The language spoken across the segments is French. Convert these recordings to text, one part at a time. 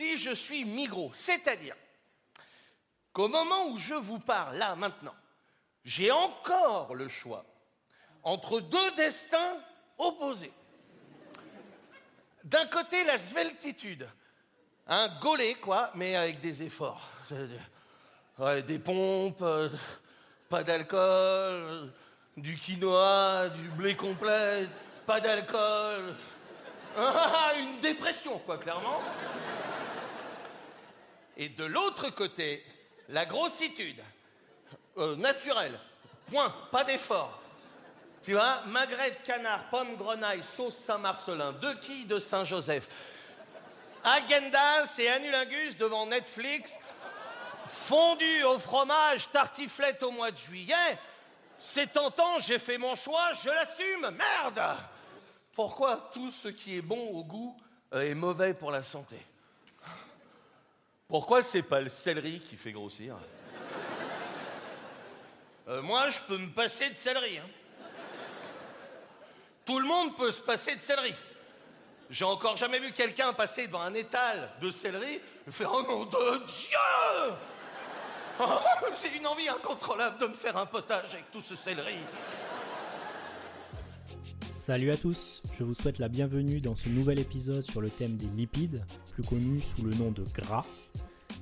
si je suis mi-gros. C'est-à-dire qu'au moment où je vous parle, là, maintenant, j'ai encore le choix entre deux destins opposés. D'un côté, la sveltitude, un gaulé, quoi, mais avec des efforts. Ouais, des pompes, euh, pas d'alcool, du quinoa, du blé complet, pas d'alcool. Ah, une dépression, quoi, clairement. Et de l'autre côté, la grossitude, euh, naturelle, point, pas d'effort. Tu vois, magret de canard, pomme grenaille, sauce Saint-Marcelin, deux quilles de Saint-Joseph, agendas et anulingus devant Netflix, fondu au fromage, tartiflette au mois de juillet. C'est tentant, j'ai fait mon choix, je l'assume, merde! Pourquoi tout ce qui est bon au goût euh, est mauvais pour la santé? Pourquoi c'est pas le céleri qui fait grossir? Euh, Moi, je peux me passer de céleri. hein. Tout le monde peut se passer de céleri. J'ai encore jamais vu quelqu'un passer devant un étal de céleri et faire Oh nom de Dieu J'ai une envie incontrôlable de me faire un potage avec tout ce céleri. Salut à tous, je vous souhaite la bienvenue dans ce nouvel épisode sur le thème des lipides, plus connu sous le nom de gras.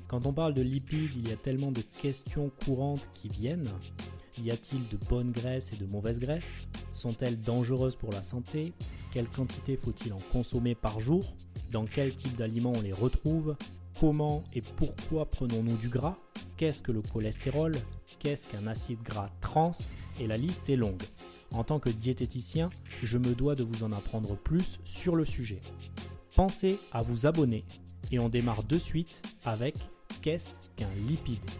Quand on parle de lipides, il y a tellement de questions courantes qui viennent. Y a-t-il de bonnes graisses et de mauvaises graisses? Sont-elles dangereuses pour la santé? Quelle quantité faut-il en consommer par jour? Dans quel type d'aliments on les retrouve? Comment et pourquoi prenons-nous du gras? Qu'est-ce que le cholestérol? Qu'est-ce qu'un acide gras trans? Et la liste est longue. En tant que diététicien, je me dois de vous en apprendre plus sur le sujet. Pensez à vous abonner et on démarre de suite avec qu'est-ce qu'un lipide?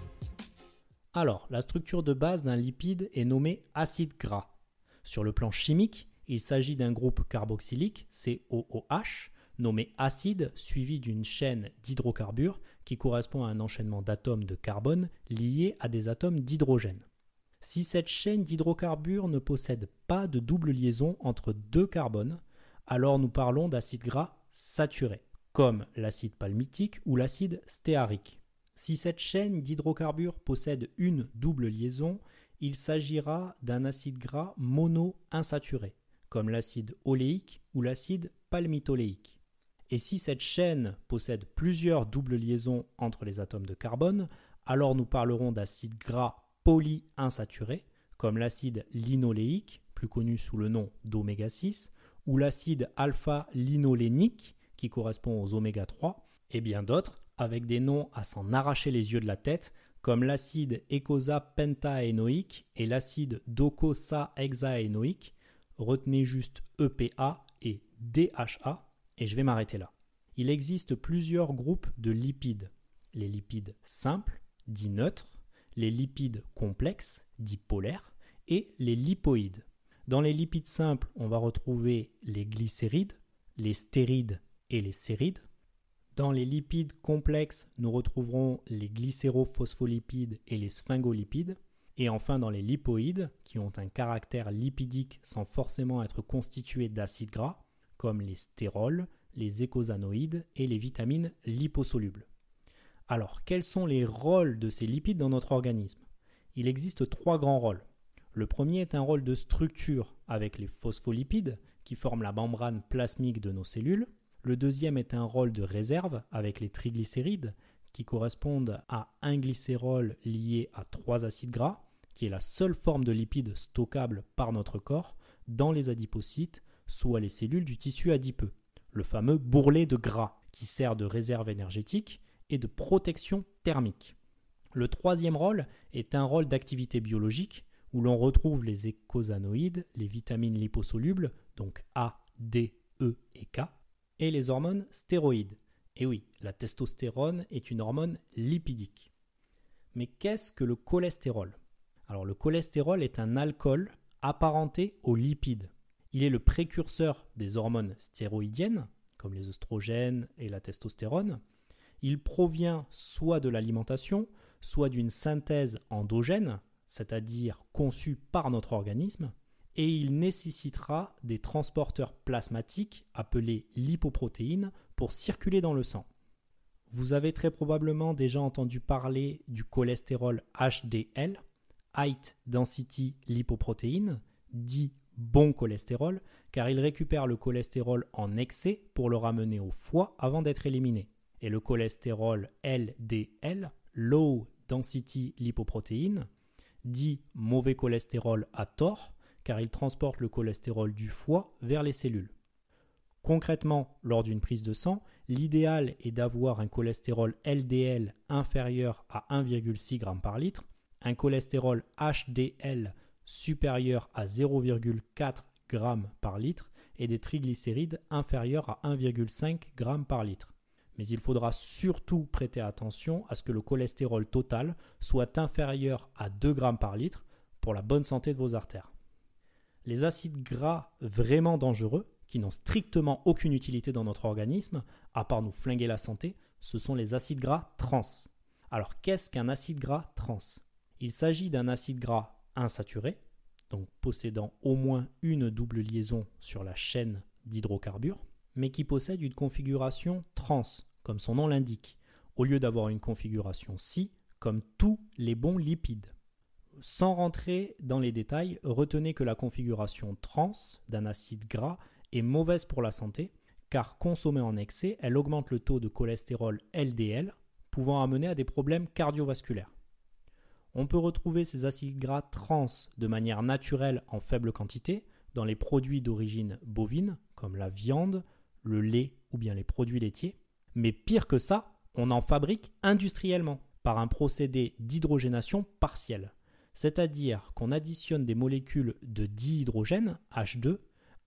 Alors, la structure de base d'un lipide est nommée acide gras. Sur le plan chimique, il s'agit d'un groupe carboxylique, COOH, nommé acide suivi d'une chaîne d'hydrocarbures qui correspond à un enchaînement d'atomes de carbone liés à des atomes d'hydrogène. Si cette chaîne d'hydrocarbures ne possède pas de double liaison entre deux carbones, alors nous parlons d'acide gras saturé, comme l'acide palmitique ou l'acide stéarique. Si cette chaîne d'hydrocarbures possède une double liaison, il s'agira d'un acide gras mono-insaturé, comme l'acide oléique ou l'acide palmitoléique. Et si cette chaîne possède plusieurs doubles liaisons entre les atomes de carbone, alors nous parlerons d'acide gras polyinsaturé, comme l'acide linoléique, plus connu sous le nom d'oméga 6, ou l'acide alpha-linolénique, qui correspond aux oméga 3, et bien d'autres, avec des noms à s'en arracher les yeux de la tête, comme l'acide eicosapentaénoïque et l'acide docosahexaénoïque. Retenez juste EPA et DHA, et je vais m'arrêter là. Il existe plusieurs groupes de lipides. Les lipides simples, dits neutres, les lipides complexes, dits polaires, et les lipoïdes. Dans les lipides simples, on va retrouver les glycérides, les stérides et les sérides. Dans les lipides complexes, nous retrouverons les glycérophospholipides et les sphingolipides. Et enfin, dans les lipoïdes, qui ont un caractère lipidique sans forcément être constitués d'acides gras, comme les stérols, les écosanoïdes et les vitamines liposolubles. Alors, quels sont les rôles de ces lipides dans notre organisme? Il existe trois grands rôles. Le premier est un rôle de structure avec les phospholipides qui forment la membrane plasmique de nos cellules. Le deuxième est un rôle de réserve avec les triglycérides qui correspondent à un glycérol lié à trois acides gras, qui est la seule forme de lipide stockable par notre corps dans les adipocytes, soit les cellules du tissu adipeux, le fameux bourrelet de gras qui sert de réserve énergétique et de protection thermique. Le troisième rôle est un rôle d'activité biologique où l'on retrouve les écosanoïdes, les vitamines liposolubles, donc A, D, E et K, et les hormones stéroïdes. Et oui, la testostérone est une hormone lipidique. Mais qu'est-ce que le cholestérol? Alors le cholestérol est un alcool apparenté aux lipides. Il est le précurseur des hormones stéroïdiennes, comme les oestrogènes et la testostérone. Il provient soit de l'alimentation, soit d'une synthèse endogène, c'est-à-dire conçue par notre organisme, et il nécessitera des transporteurs plasmatiques appelés lipoprotéines pour circuler dans le sang. Vous avez très probablement déjà entendu parler du cholestérol HDL, High Density Lipoprotein, dit bon cholestérol, car il récupère le cholestérol en excès pour le ramener au foie avant d'être éliminé. Et le cholestérol LDL, Low Density Lipoprotein, dit mauvais cholestérol à tort, car il transporte le cholestérol du foie vers les cellules. Concrètement, lors d'une prise de sang, l'idéal est d'avoir un cholestérol LDL inférieur à 1,6 g par litre, un cholestérol HDL supérieur à 0,4 g par litre et des triglycérides inférieurs à 1,5 g par litre. Mais il faudra surtout prêter attention à ce que le cholestérol total soit inférieur à 2 g par litre pour la bonne santé de vos artères. Les acides gras vraiment dangereux, qui n'ont strictement aucune utilité dans notre organisme, à part nous flinguer la santé, ce sont les acides gras trans. Alors qu'est-ce qu'un acide gras trans? Il s'agit d'un acide gras insaturé, donc possédant au moins une double liaison sur la chaîne d'hydrocarbures, mais qui possède une configuration trans, comme son nom l'indique, au lieu d'avoir une configuration si, comme tous les bons lipides. Sans rentrer dans les détails, retenez que la configuration trans d'un acide gras est mauvaise pour la santé, car consommée en excès, elle augmente le taux de cholestérol LDL, pouvant amener à des problèmes cardiovasculaires. On peut retrouver ces acides gras trans de manière naturelle en faible quantité dans les produits d'origine bovine, comme la viande, le lait ou bien les produits laitiers. Mais pire que ça, on en fabrique industriellement par un procédé d'hydrogénation partielle. C'est-à-dire qu'on additionne des molécules de dihydrogène, H2,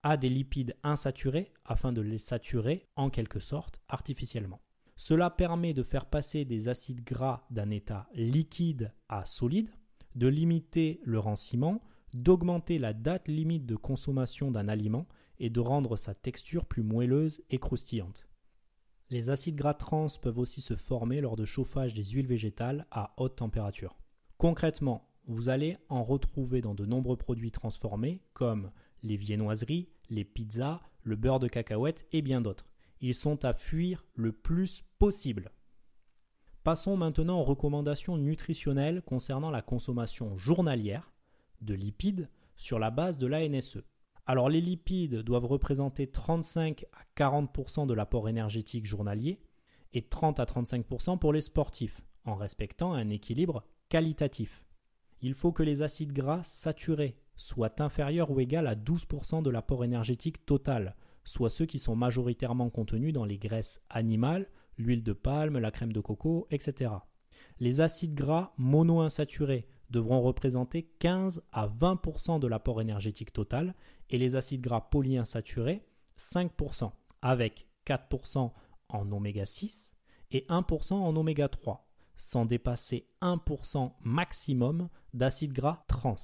à des lipides insaturés afin de les saturer en quelque sorte artificiellement. Cela permet de faire passer des acides gras d'un état liquide à solide, de limiter le ranciment, d'augmenter la date limite de consommation d'un aliment et de rendre sa texture plus moelleuse et croustillante. Les acides gras trans peuvent aussi se former lors de chauffage des huiles végétales à haute température. Concrètement, vous allez en retrouver dans de nombreux produits transformés comme les viennoiseries, les pizzas, le beurre de cacahuète et bien d'autres. Ils sont à fuir le plus possible. Passons maintenant aux recommandations nutritionnelles concernant la consommation journalière de lipides sur la base de l'ANSE. Alors les lipides doivent représenter 35 à 40% de l'apport énergétique journalier et 30 à 35% pour les sportifs, en respectant un équilibre qualitatif. Il faut que les acides gras saturés soient inférieurs ou égaux à 12% de l'apport énergétique total, soit ceux qui sont majoritairement contenus dans les graisses animales, l'huile de palme, la crème de coco, etc. Les acides gras monoinsaturés devront représenter 15 à 20% de l'apport énergétique total et les acides gras polyinsaturés 5%, avec 4% en oméga 6 et 1% en oméga 3, sans dépasser 1% maximum d'acides gras trans.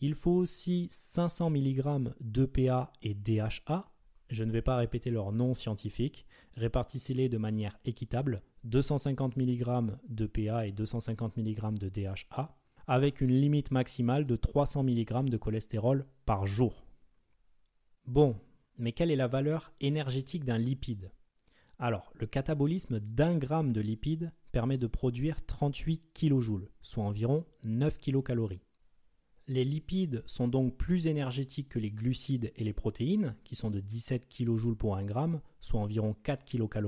Il faut aussi 500 mg d'EPA et DHA. Je ne vais pas répéter leur nom scientifique. Répartissez-les de manière équitable. 250 mg d'EPA et 250 mg de DHA avec une limite maximale de 300 mg de cholestérol par jour. Bon, mais quelle est la valeur énergétique d'un lipide? Alors, le catabolisme d'un gramme de lipide permet de produire 38 kJ, soit environ 9 kcal. Les lipides sont donc plus énergétiques que les glucides et les protéines, qui sont de 17 kJ pour 1 gramme, soit environ 4 kcal,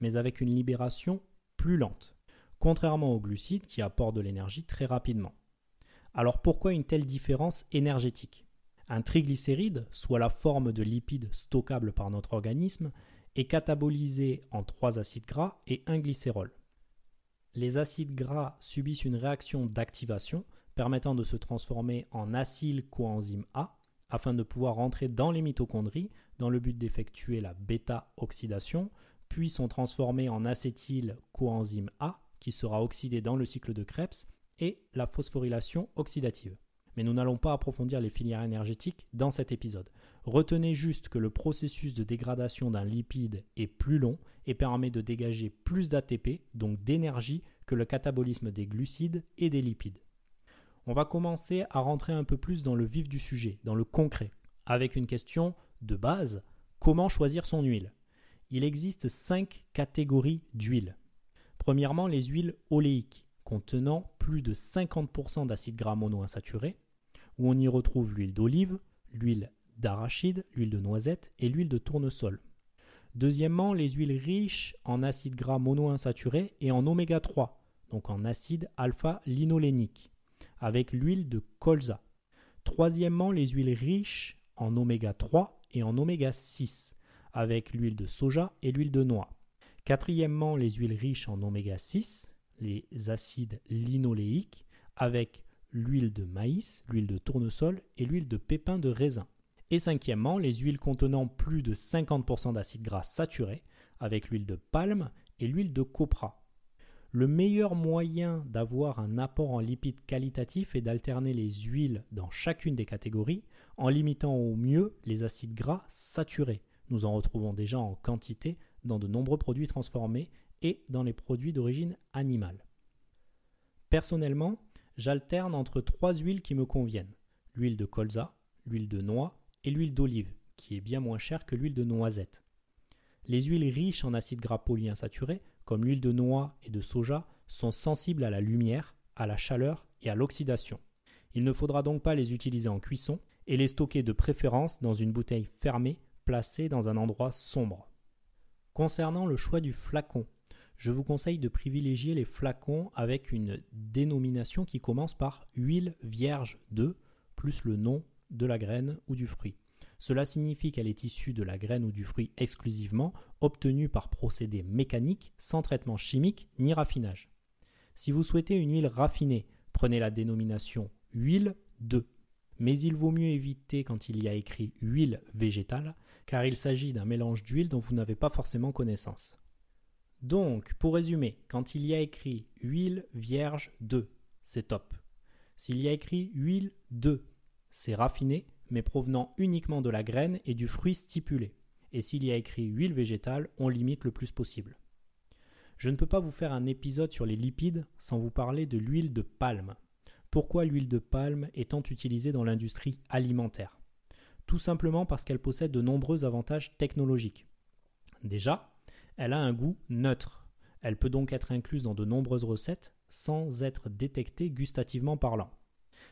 mais avec une libération plus lente, contrairement aux glucides qui apportent de l'énergie très rapidement. Alors pourquoi une telle différence énergétique? Un triglycéride, soit la forme de lipide stockable par notre organisme, est catabolisé en trois acides gras et un glycérol. Les acides gras subissent une réaction d'activation permettant de se transformer en acyle-coenzyme A afin de pouvoir rentrer dans les mitochondries dans le but d'effectuer la bêta-oxydation, puis sont transformés en acétyl-coenzyme A qui sera oxydé dans le cycle de Krebs et la phosphorylation oxydative. Mais nous n'allons pas approfondir les filières énergétiques dans cet épisode. Retenez juste que le processus de dégradation d'un lipide est plus long et permet de dégager plus d'ATP, donc d'énergie, que le catabolisme des glucides et des lipides on va commencer à rentrer un peu plus dans le vif du sujet, dans le concret, avec une question de base, comment choisir son huile? Il existe cinq catégories d'huiles. Premièrement, les huiles oléiques, contenant plus de 50% d'acides gras monoinsaturés, où on y retrouve l'huile d'olive, l'huile d'arachide, l'huile de noisette et l'huile de tournesol. Deuxièmement, les huiles riches en acides gras monoinsaturés et en oméga 3, donc en acide alpha-linolénique, avec l'huile de colza. Troisièmement, les huiles riches en oméga 3 et en oméga 6, avec l'huile de soja et l'huile de noix. Quatrièmement, les huiles riches en oméga 6, les acides linoléiques, avec l'huile de maïs, l'huile de tournesol et l'huile de pépins de raisin. Et cinquièmement, les huiles contenant plus de 50% d'acides gras saturés, avec l'huile de palme et l'huile de copra. Le meilleur moyen d'avoir un apport en lipides qualitatifs est d'alterner les huiles dans chacune des catégories en limitant au mieux les acides gras saturés. Nous en retrouvons déjà en quantité dans de nombreux produits transformés et dans les produits d'origine animale. Personnellement, j'alterne entre trois huiles qui me conviennent l'huile de colza, l'huile de noix et l'huile d'olive, qui est bien moins chère que l'huile de noisette. Les huiles riches en acides gras polyinsaturés, comme l'huile de noix et de soja, sont sensibles à la lumière, à la chaleur et à l'oxydation. Il ne faudra donc pas les utiliser en cuisson et les stocker de préférence dans une bouteille fermée placée dans un endroit sombre. Concernant le choix du flacon, je vous conseille de privilégier les flacons avec une dénomination qui commence par huile vierge de plus le nom de la graine ou du fruit. Cela signifie qu'elle est issue de la graine ou du fruit exclusivement, obtenue par procédé mécanique, sans traitement chimique ni raffinage. Si vous souhaitez une huile raffinée, prenez la dénomination huile de. Mais il vaut mieux éviter quand il y a écrit huile végétale, car il s'agit d'un mélange d'huile dont vous n'avez pas forcément connaissance. Donc, pour résumer, quand il y a écrit huile vierge de, c'est top. S'il y a écrit huile de, c'est raffiné, mais provenant uniquement de la graine et du fruit stipulé. Et s'il y a écrit huile végétale, on limite le plus possible. Je ne peux pas vous faire un épisode sur les lipides sans vous parler de l'huile de palme. Pourquoi l'huile de palme étant utilisée dans l'industrie alimentaire? Tout simplement parce qu'elle possède de nombreux avantages technologiques. Déjà, elle a un goût neutre. Elle peut donc être incluse dans de nombreuses recettes sans être détectée gustativement parlant.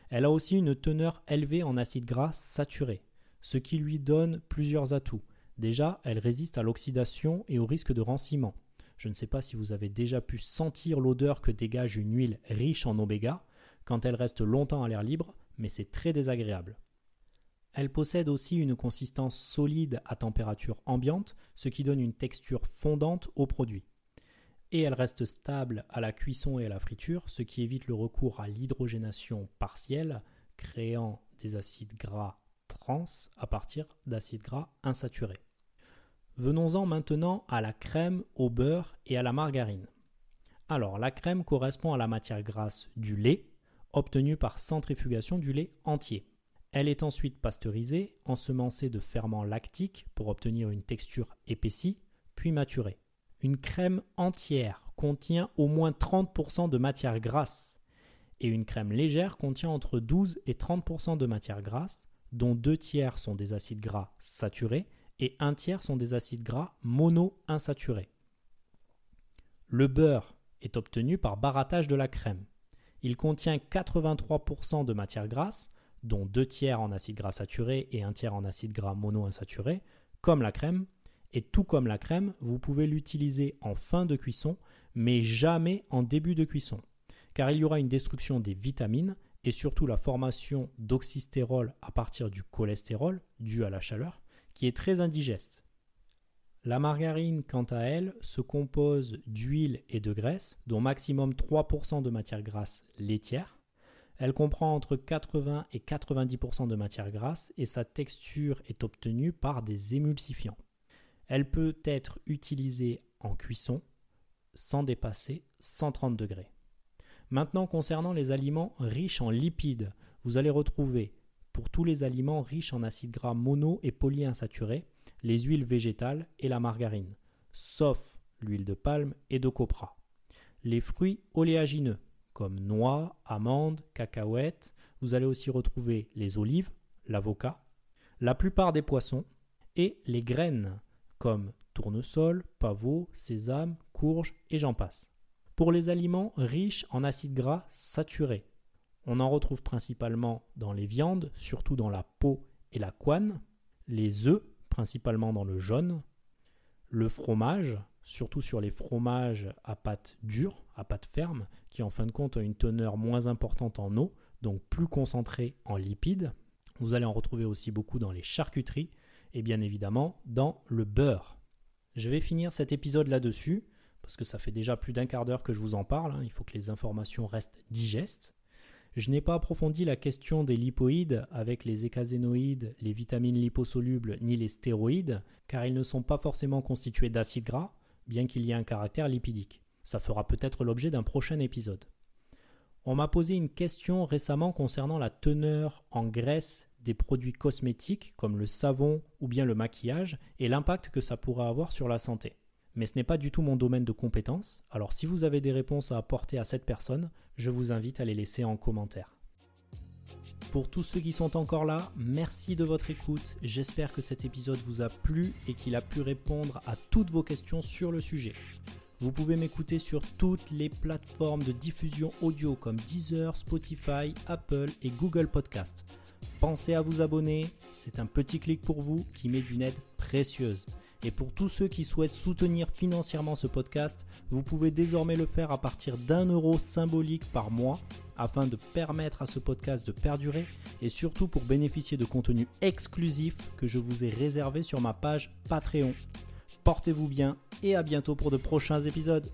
Elle a aussi une teneur élevée en acides gras saturés, ce qui lui donne plusieurs atouts. Déjà, elle résiste à l'oxydation et au risque de ranciment. Je ne sais pas si vous avez déjà pu sentir l'odeur que dégage une huile riche en oméga quand elle reste longtemps à l'air libre, mais c'est très désagréable. Elle possède aussi une consistance solide à température ambiante, ce qui donne une texture fondante au produit et elle reste stable à la cuisson et à la friture, ce qui évite le recours à l'hydrogénation partielle, créant des acides gras trans à partir d'acides gras insaturés. Venons-en maintenant à la crème au beurre et à la margarine. Alors, la crème correspond à la matière grasse du lait, obtenue par centrifugation du lait entier. Elle est ensuite pasteurisée, ensemencée de ferments lactiques pour obtenir une texture épaissie, puis maturée. Une crème entière contient au moins 30% de matière grasse et une crème légère contient entre 12 et 30% de matière grasse, dont deux tiers sont des acides gras saturés et un tiers sont des acides gras mono-insaturés. Le beurre est obtenu par barattage de la crème. Il contient 83% de matière grasse, dont deux tiers en acides gras saturés et un tiers en acides gras mono-insaturés, comme la crème, et tout comme la crème, vous pouvez l'utiliser en fin de cuisson, mais jamais en début de cuisson, car il y aura une destruction des vitamines et surtout la formation d'oxystérol à partir du cholestérol dû à la chaleur, qui est très indigeste. La margarine, quant à elle, se compose d'huile et de graisse, dont maximum 3% de matière grasse laitière. Elle comprend entre 80 et 90% de matière grasse et sa texture est obtenue par des émulsifiants. Elle peut être utilisée en cuisson sans dépasser 130 degrés. Maintenant, concernant les aliments riches en lipides, vous allez retrouver pour tous les aliments riches en acides gras mono et polyinsaturés, les huiles végétales et la margarine, sauf l'huile de palme et de copra. Les fruits oléagineux, comme noix, amandes, cacahuètes, vous allez aussi retrouver les olives, l'avocat, la plupart des poissons et les graines, comme tournesol, pavot, sésame, courge et j'en passe. Pour les aliments riches en acides gras saturés, on en retrouve principalement dans les viandes, surtout dans la peau et la couenne, les œufs, principalement dans le jaune, le fromage, surtout sur les fromages à pâte dure, à pâte ferme, qui en fin de compte ont une teneur moins importante en eau, donc plus concentrée en lipides. Vous allez en retrouver aussi beaucoup dans les charcuteries et bien évidemment dans le beurre. Je vais finir cet épisode là-dessus, parce que ça fait déjà plus d'un quart d'heure que je vous en parle, hein. il faut que les informations restent digestes. Je n'ai pas approfondi la question des lipoïdes avec les écasénoïdes, les vitamines liposolubles ni les stéroïdes, car ils ne sont pas forcément constitués d'acides gras, bien qu'il y ait un caractère lipidique. Ça fera peut-être l'objet d'un prochain épisode. On m'a posé une question récemment concernant la teneur en graisse des produits cosmétiques comme le savon ou bien le maquillage et l'impact que ça pourrait avoir sur la santé mais ce n'est pas du tout mon domaine de compétence. Alors si vous avez des réponses à apporter à cette personne, je vous invite à les laisser en commentaire. Pour tous ceux qui sont encore là, merci de votre écoute. J'espère que cet épisode vous a plu et qu'il a pu répondre à toutes vos questions sur le sujet. Vous pouvez m'écouter sur toutes les plateformes de diffusion audio comme Deezer, Spotify, Apple et Google Podcast. Pensez à vous abonner, c'est un petit clic pour vous qui met d'une aide précieuse. Et pour tous ceux qui souhaitent soutenir financièrement ce podcast, vous pouvez désormais le faire à partir d'un euro symbolique par mois afin de permettre à ce podcast de perdurer et surtout pour bénéficier de contenu exclusif que je vous ai réservé sur ma page Patreon. Portez-vous bien et à bientôt pour de prochains épisodes.